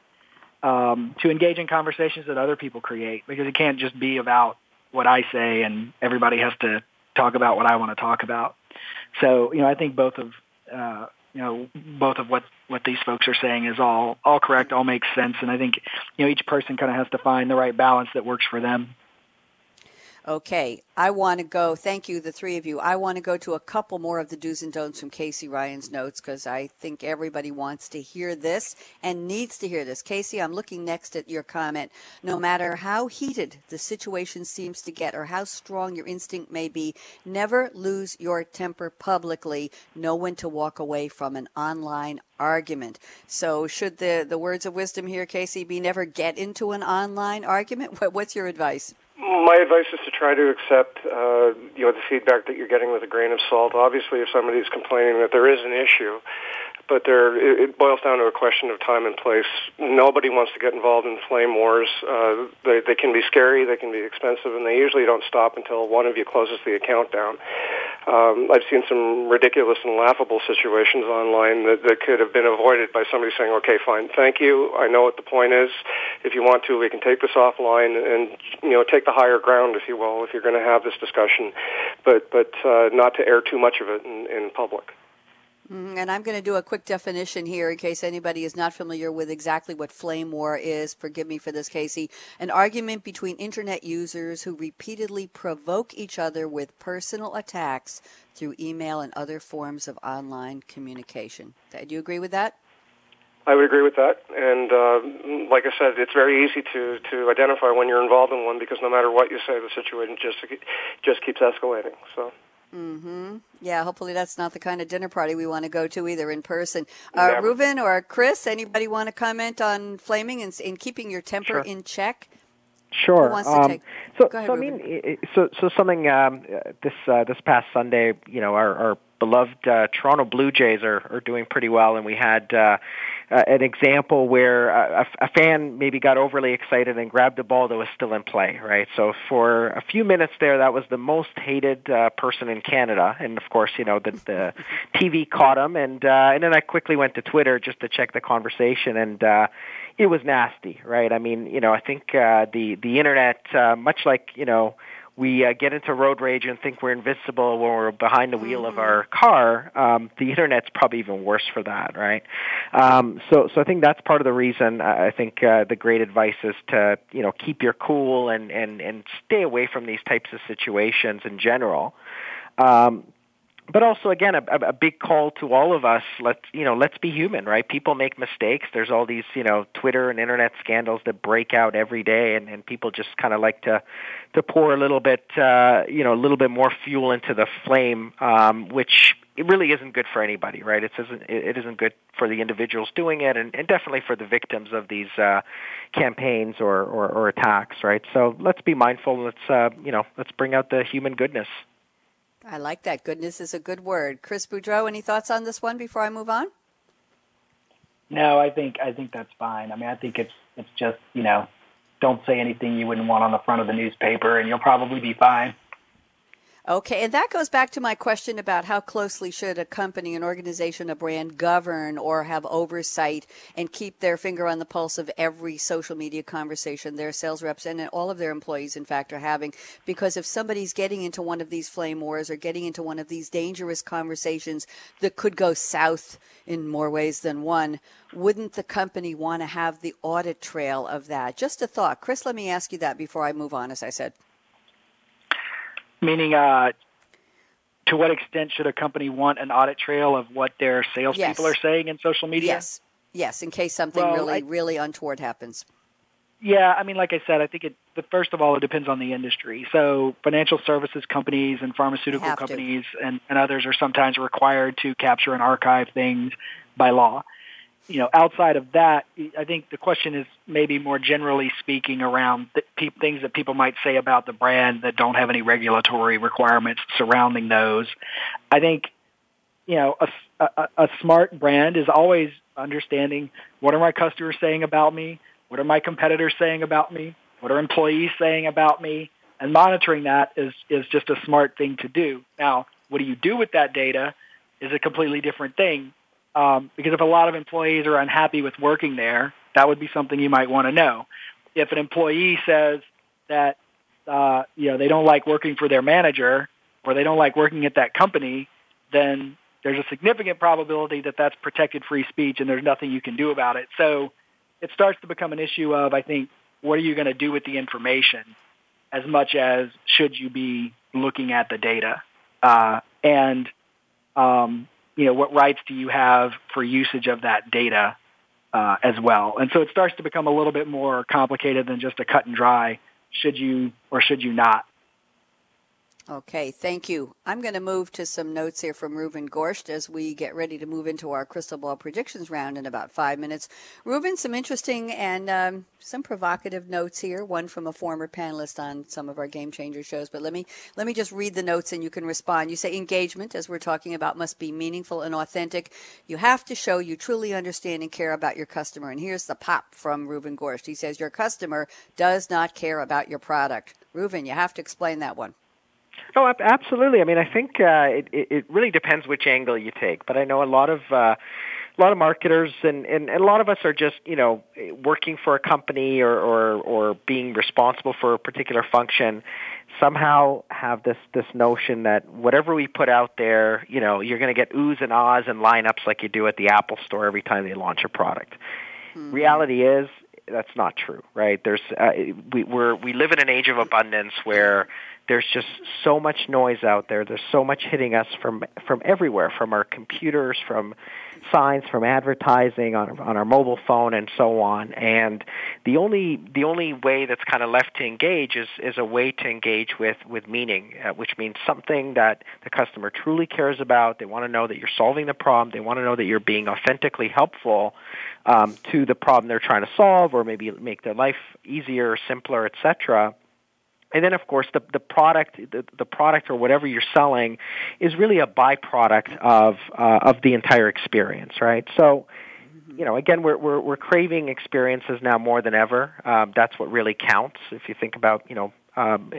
um, to engage in conversations that other people create because it can't just be about what I say and everybody has to talk about what I want to talk about. So, you know, I think both of, uh, you know, both of what, what these folks are saying is all, all correct, all makes sense. And I think, you know, each person kind of has to find the right balance that works for them. Okay, I want to go. Thank you, the three of you. I want to go to a couple more of the do's and don'ts from Casey Ryan's notes because I think everybody wants to hear this and needs to hear this. Casey, I'm looking next at your comment. No matter how heated the situation seems to get or how strong your instinct may be, never lose your temper publicly. Know when to walk away from an online argument. So, should the, the words of wisdom here, Casey, be never get into an online argument? What's your advice? My advice is to try to accept, uh, you know, the feedback that you're getting with a grain of salt. Obviously, if somebody is complaining that there is an issue, but there it, boils down to a question of time and place. Nobody wants to get involved in flame wars. Uh, they, they can be scary, they can be expensive, and they usually don't stop until one of you closes the account down. Um, I've seen some ridiculous and laughable situations online that, that could have been avoided by somebody saying, "Okay, fine, thank you. I know what the point is. If you want to, we can take this offline and you know take the higher ground, if you will, if you're going to have this discussion, but but uh, not to air too much of it in, in public." Mm-hmm. And I'm going to do a quick definition here in case anybody is not familiar with exactly what flame war is. Forgive me for this, Casey. An argument between internet users who repeatedly provoke each other with personal attacks through email and other forms of online communication. Do you agree with that? I would agree with that, and uh, like I said, it's very easy to to identify when you're involved in one because no matter what you say, the situation just just keeps escalating. So. Mm-hmm. Yeah, hopefully that's not the kind of dinner party we want to go to either in person. Uh, Reuven or Chris, anybody want to comment on flaming and, and keeping your temper sure. in check? Sure. Who wants to um, take? So, ahead, so I mean, so so something um, this uh, this past Sunday, you know, our, our beloved uh, Toronto Blue Jays are, are doing pretty well, and we had uh, uh, an example where a, a fan maybe got overly excited and grabbed a ball that was still in play, right? So for a few minutes there, that was the most hated uh, person in Canada, and of course, you know the, the TV caught him, and uh, and then I quickly went to Twitter just to check the conversation, and uh, it was nasty, right? I mean, you know, I think uh, the the internet, uh, much like you know we uh, get into road rage and think we're invincible when we're behind the wheel mm-hmm. of our car, um, the internet's probably even worse for that, right? Um, so, so I think that's part of the reason. I think uh, the great advice is to you know keep your cool and and and stay away from these types of situations in general. Um, but also again a, a big call to all of us let's you know let's be human right? People make mistakes. There's all these you know twitter and internet scandals that break out every day and, and people just kind of like to to pour a little bit uh you know a little bit more fuel into the flame um which it really isn't good for anybody right? It isn't it isn't good for the individuals doing it and, and definitely for the victims of these uh campaigns or, or or attacks right? So let's be mindful let's uh you know let's bring out the human goodness I like that. Goodness is a good word. Chris Boudreaux, any thoughts on this one before I move on? No, I think I think that's fine. I mean, I think it's it's just you know, don't say anything you wouldn't want on the front of the newspaper, and you'll probably be fine. Okay, and that goes back to my question about how closely should a company, an organization, a brand govern or have oversight and keep their finger on the pulse of every social media conversation their sales reps and all of their employees, in fact, are having. Because if somebody's getting into one of these flame wars or getting into one of these dangerous conversations that could go south in more ways than one, wouldn't the company want to have the audit trail of that? Just a thought. Chris, let me ask you that before I move on, as I said. Meaning, uh, to what extent should a company want an audit trail of what their salespeople yes. are saying in social media? Yes, yes, in case something well, really, I, really untoward happens. Yeah, I mean, like I said, I think it. The, first of all, it depends on the industry. So, financial services companies and pharmaceutical companies and, and others are sometimes required to capture and archive things by law you know, outside of that, I think the question is maybe more generally speaking around pe- things that people might say about the brand that don't have any regulatory requirements surrounding those. I think, you know, a, a, a smart brand is always understanding what are my customers saying about me, what are my competitors saying about me, what are employees saying about me, and monitoring that is is just a smart thing to do. Now, what do you do with that data is a completely different thing um, because if a lot of employees are unhappy with working there, that would be something you might want to know. If an employee says that uh, you know they don't like working for their manager or they don't like working at that company, then there's a significant probability that that's protected free speech and there's nothing you can do about it. So it starts to become an issue of I think what are you going to do with the information as much as should you be looking at the data uh, and um, you know, what rights do you have for usage of that data uh, as well? And so it starts to become a little bit more complicated than just a cut and dry. Should you or should you not Okay, thank you. I'm going to move to some notes here from Reuven Gorsht as we get ready to move into our crystal ball predictions round in about five minutes. Reuven, some interesting and um, some provocative notes here. One from a former panelist on some of our Game Changer shows, but let me let me just read the notes and you can respond. You say engagement, as we're talking about, must be meaningful and authentic. You have to show you truly understand and care about your customer. And here's the pop from Reuven Gorsht. He says your customer does not care about your product. Reuven, you have to explain that one. Oh, absolutely. I mean, I think uh, it, it really depends which angle you take. But I know a lot of uh, a lot of marketers and, and, and a lot of us are just you know working for a company or, or or being responsible for a particular function. Somehow have this this notion that whatever we put out there, you know, you're going to get oohs and ahs and lineups like you do at the Apple Store every time they launch a product. Mm-hmm. Reality is that's not true, right? There's uh, we we're we live in an age of abundance where there's just so much noise out there. There's so much hitting us from from everywhere, from our computers, from signs, from advertising on on our mobile phone, and so on. And the only the only way that's kind of left to engage is is a way to engage with with meaning, uh, which means something that the customer truly cares about. They want to know that you're solving the problem. They want to know that you're being authentically helpful um, to the problem they're trying to solve, or maybe make their life easier, simpler, etc and then of course the the product the, the product or whatever you're selling is really a byproduct of uh, of the entire experience right? So you know again we're we're we're craving experiences now more than ever. Um, that's what really counts. If you think about you know um,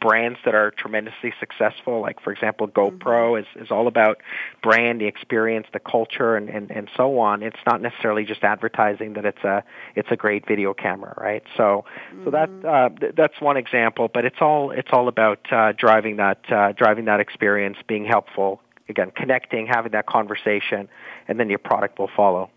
brands that are tremendously successful. Like for example, GoPro mm-hmm. is is all about brand, the experience, the culture, and, and and so on. It's not necessarily just advertising that it's a it's a great video camera, right? So so that mm-hmm. uh, th- that's one example. But it's all it's all about uh, driving that uh, driving that experience, being helpful. Again, connecting, having that conversation, and then your product will follow.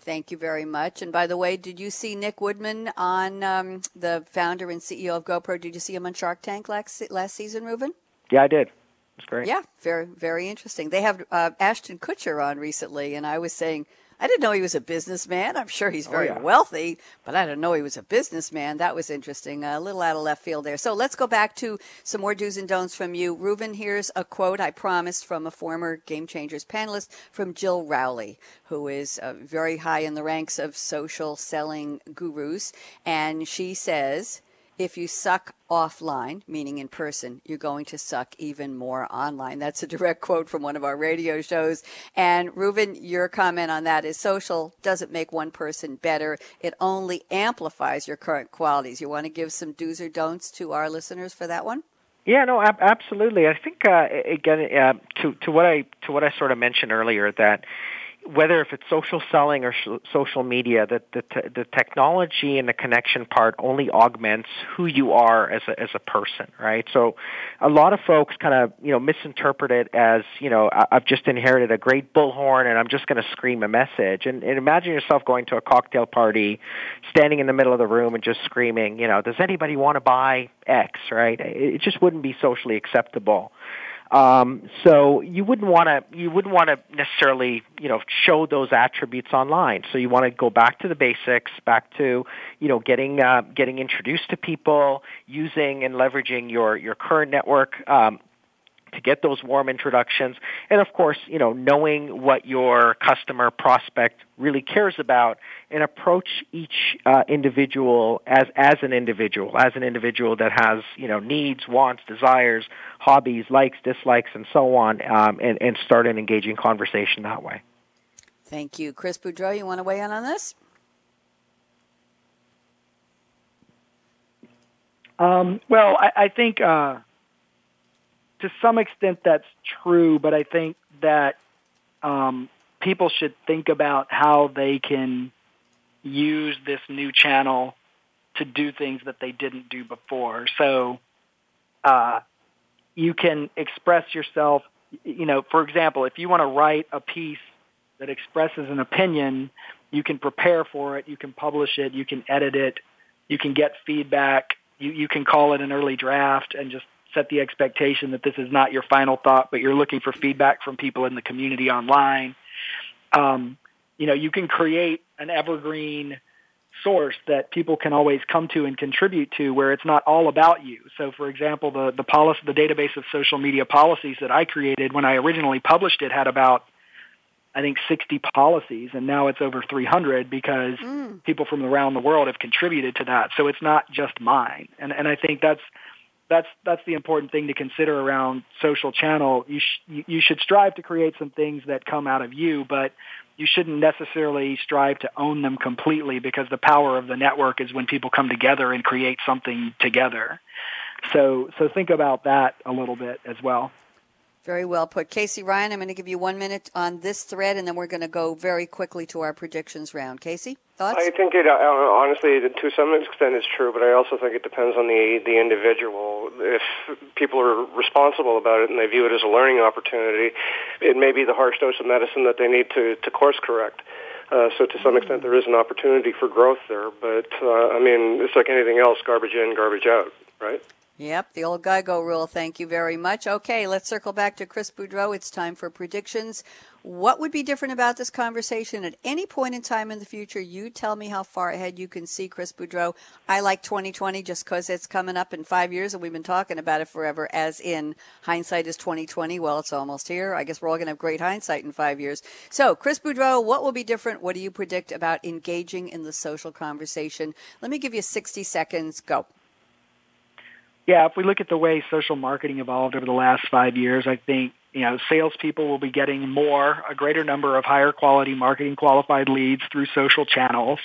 Thank you very much. And by the way, did you see Nick Woodman on um, the founder and CEO of GoPro? Did you see him on Shark Tank last, last season, Reuven? Yeah, I did. It's great. Yeah, very very interesting. They have uh, Ashton Kutcher on recently, and I was saying I didn't know he was a businessman. I'm sure he's oh, very oh, yeah. wealthy, but I didn't know he was a businessman. That was interesting. A little out of left field there. So let's go back to some more do's and don'ts from you. Reuven, here's a quote I promised from a former Game Changers panelist from Jill Rowley, who is uh, very high in the ranks of social selling gurus. And she says, if you suck offline, meaning in person, you're going to suck even more online. That's a direct quote from one of our radio shows. And Reuven, your comment on that is social doesn't make one person better. It only amplifies your current qualities. You want to give some do's or don'ts to our listeners for that one? Yeah, no, ab- absolutely. I think uh, again uh, to to what I to what I sort of mentioned earlier that whether if it's social selling or sh- social media, that the, the technology and the connection part only augments who you are as a, as a person, right? So, a lot of folks kind of you know misinterpret it as you know I- I've just inherited a great bullhorn and I'm just going to scream a message. And, and imagine yourself going to a cocktail party, standing in the middle of the room and just screaming, you know, does anybody want to buy X? Right? It just wouldn't be socially acceptable. Um, so you wouldn't want to you wouldn't want to necessarily you know show those attributes online. So you want to go back to the basics, back to you know getting uh, getting introduced to people, using and leveraging your your current network. Um, to get those warm introductions. And of course you know knowing what your customer prospect really cares about and approach each uh, individual as as an individual as an individual that has you know needs wants desires hobbies likes dislikes and so on um, and, and start an engaging conversation that way. Thank you. Chris Boudreaux you want to weigh in on this? Um, well I, I think uh, to some extent that's true, but I think that um, people should think about how they can use this new channel to do things that they didn't do before. So uh, you can express yourself. You know, for example, if you want to write a piece that expresses an opinion, you can prepare for it, you can publish it, you can edit it, you can get feedback, you, you can call it an early draft and just set the expectation that this is not your final thought, but you're looking for feedback from people in the community online. Um, you know, you can create an evergreen source that people can always come to and contribute to where it's not all about you. So for example, the, the policy, the database of social media policies that I created when I originally published it had about, I think 60 policies and now it's over 300 because mm. people from around the world have contributed to that. So it's not just mine. And, and I think that's, that's that's the important thing to consider around social channel. You sh- you should strive to create some things that come out of you, but you shouldn't necessarily strive to own them completely because the power of the network is when people come together and create something together. So so think about that a little bit as well. Very well put. Casey Ryan, I'm going to give you one minute on this thread, and then we're going to go very quickly to our predictions round. Casey, thoughts? I think it, uh, honestly, to some extent, is true, but I also think it depends on the the individual. If people are responsible about it and they view it as a learning opportunity, it may be the harsh dose of medicine that they need to, to course correct. Uh, so to some extent, there is an opportunity for growth there. But uh, I mean, it's like anything else: garbage in, garbage out, right? Yep, the old GIGO rule. Thank you very much. Okay, let's circle back to Chris Boudreaux. It's time for predictions. What would be different about this conversation at any point in time in the future? You tell me how far ahead you can see, Chris Boudreaux. I like 2020 just because it's coming up in five years, and we've been talking about it forever. As in hindsight is 2020. Well, it's almost here. I guess we're all going to have great hindsight in five years. So, Chris Boudreaux, what will be different? What do you predict about engaging in the social conversation? Let me give you 60 seconds. Go yeah, if we look at the way social marketing evolved over the last five years, I think you know salespeople will be getting more, a greater number of higher quality marketing qualified leads through social channels.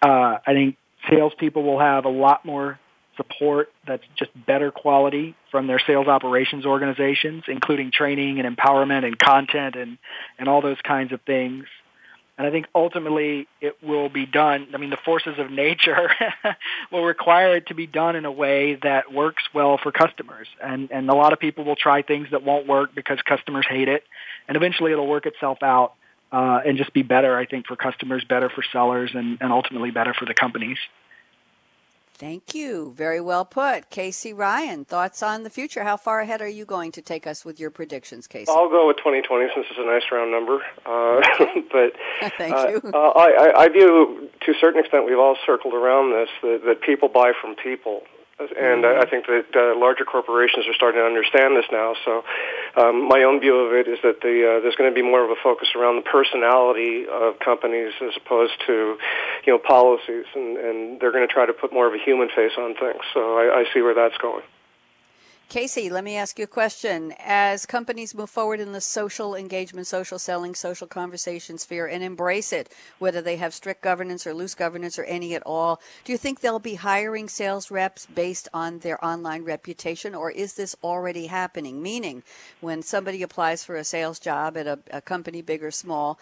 Uh, I think salespeople will have a lot more support that's just better quality from their sales operations organizations, including training and empowerment and content and, and all those kinds of things. And I think ultimately it will be done. I mean, the forces of nature will require it to be done in a way that works well for customers. And, and a lot of people will try things that won't work because customers hate it. And eventually it'll work itself out uh, and just be better, I think, for customers, better for sellers, and, and ultimately better for the companies. Thank you. Very well put. Casey Ryan, thoughts on the future? How far ahead are you going to take us with your predictions, Casey? I'll go with 2020 since it's a nice round number. Uh, okay. but Thank uh, you. Uh, I, I view, to a certain extent, we've all circled around this, that, that people buy from people. And. I think that uh, larger corporations are starting to understand this now. So, um, my own view of it is that the, uh, there's going to be more of a focus around the personality of companies as opposed to, you know, policies, and, and they're going to try to put more of a human face on things. So, I, I see where that's going. Casey, let me ask you a question. As companies move forward in the social engagement, social selling, social conversation sphere and embrace it, whether they have strict governance or loose governance or any at all, do you think they'll be hiring sales reps based on their online reputation or is this already happening? Meaning, when somebody applies for a sales job at a, a company, big or small,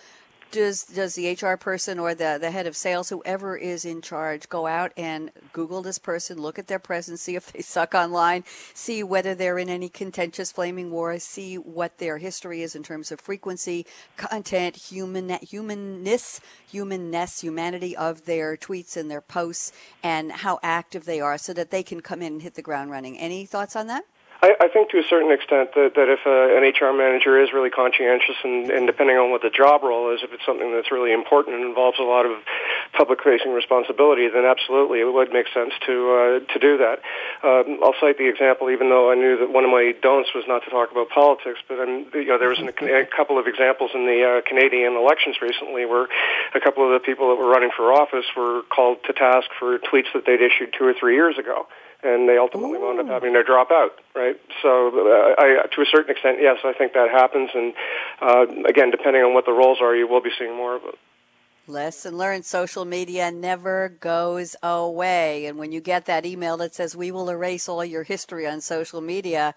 does does the HR person or the the head of sales, whoever is in charge, go out and Google this person, look at their presence, see if they suck online, see whether they're in any contentious flaming wars, see what their history is in terms of frequency, content, human humanness, humanness, humanity of their tweets and their posts, and how active they are, so that they can come in and hit the ground running. Any thoughts on that? I, I think to a certain extent that, that if a, an HR manager is really conscientious and, and depending on what the job role is, if it's something that's really important and involves a lot of public-facing responsibility, then absolutely it would make sense to uh, to do that. Um, I'll cite the example, even though I knew that one of my don'ts was not to talk about politics, but um, you know, there was an, a couple of examples in the uh, Canadian elections recently where a couple of the people that were running for office were called to task for tweets that they'd issued two or three years ago and they ultimately Ooh. wound up having to drop out. Right. So, uh, I, to a certain extent, yes, I think that happens. And uh, again, depending on what the roles are, you will be seeing more of it. Lesson learned social media never goes away. And when you get that email that says, We will erase all your history on social media,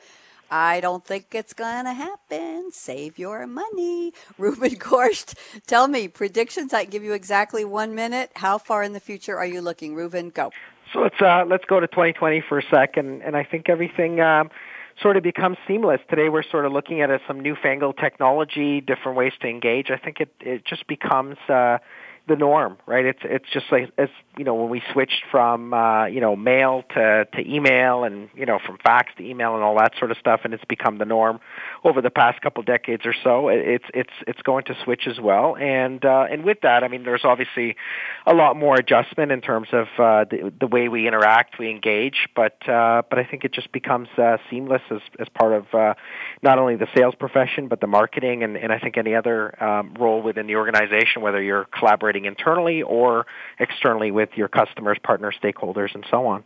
I don't think it's going to happen. Save your money. Reuven Gorsht, tell me predictions. I give you exactly one minute. How far in the future are you looking? Reuven, go. So let's uh, let's go to 2020 for a second, and I think everything um, sort of becomes seamless. Today we're sort of looking at some newfangled technology, different ways to engage. I think it it just becomes uh, the norm, right? It's it's just like as you know when we switched from uh, you know mail to to email and you know from fax to email and all that sort of stuff, and it's become the norm over the past couple decades or so. It's it's it's going to switch as well, and uh, and with that, I mean, there's obviously a lot more adjustment in terms of uh, the the way we interact, we engage, but uh, but I think it just becomes uh, seamless as as part of uh, not only the sales profession but the marketing and and I think any other um, role within the organization, whether you're collaborating operating internally or externally with your customers, partners, stakeholders, and so on.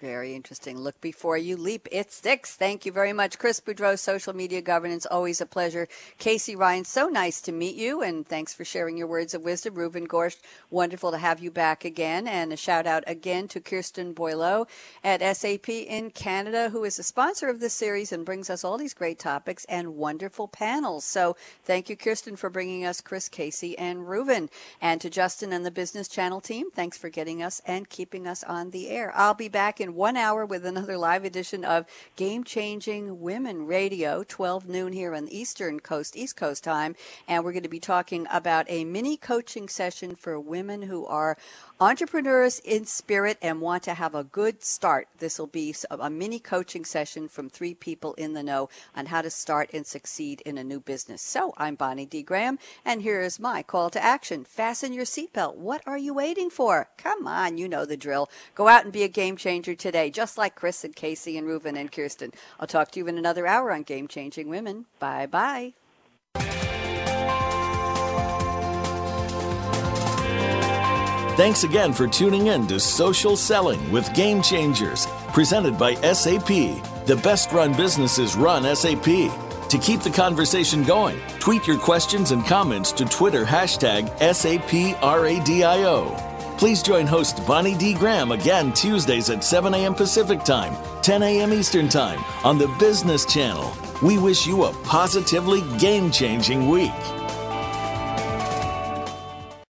Very interesting. Look before you leap. It sticks. Thank you very much, Chris Boudreaux, Social Media Governance. Always a pleasure. Casey Ryan, so nice to meet you, and thanks for sharing your words of wisdom. Reuven Gorsht, wonderful to have you back again. And a shout out again to Kirsten Boileau at SAP in Canada, who is a sponsor of this series and brings us all these great topics and wonderful panels. So thank you, Kirsten, for bringing us Chris, Casey, and Reuven. And to Justin and the Business Channel team, thanks for getting us and keeping us on the air. I'll be back in one hour with another live edition of Game Changing Women Radio, 12 noon here on the Eastern Coast, East Coast time. And we're going to be talking about a mini coaching session for women who are entrepreneurs in spirit and want to have a good start. This will be a mini coaching session from three people in the know on how to start and succeed in a new business. So I'm Bonnie D. Graham, and here is my call to action. Fasten your seatbelt. What are you waiting for? Come on, you know the drill. Go out and be a game changer today, just like Chris and Casey and Reuven and Kirsten. I'll talk to you in another hour on Game Changing Women. Bye bye. Thanks again for tuning in to Social Selling with Game Changers, presented by SAP. The best run businesses run SAP. To keep the conversation going, tweet your questions and comments to Twitter hashtag SAPRADIO. Please join host Bonnie D. Graham again Tuesdays at 7 a.m. Pacific Time, 10 a.m. Eastern Time on the Business Channel. We wish you a positively game changing week.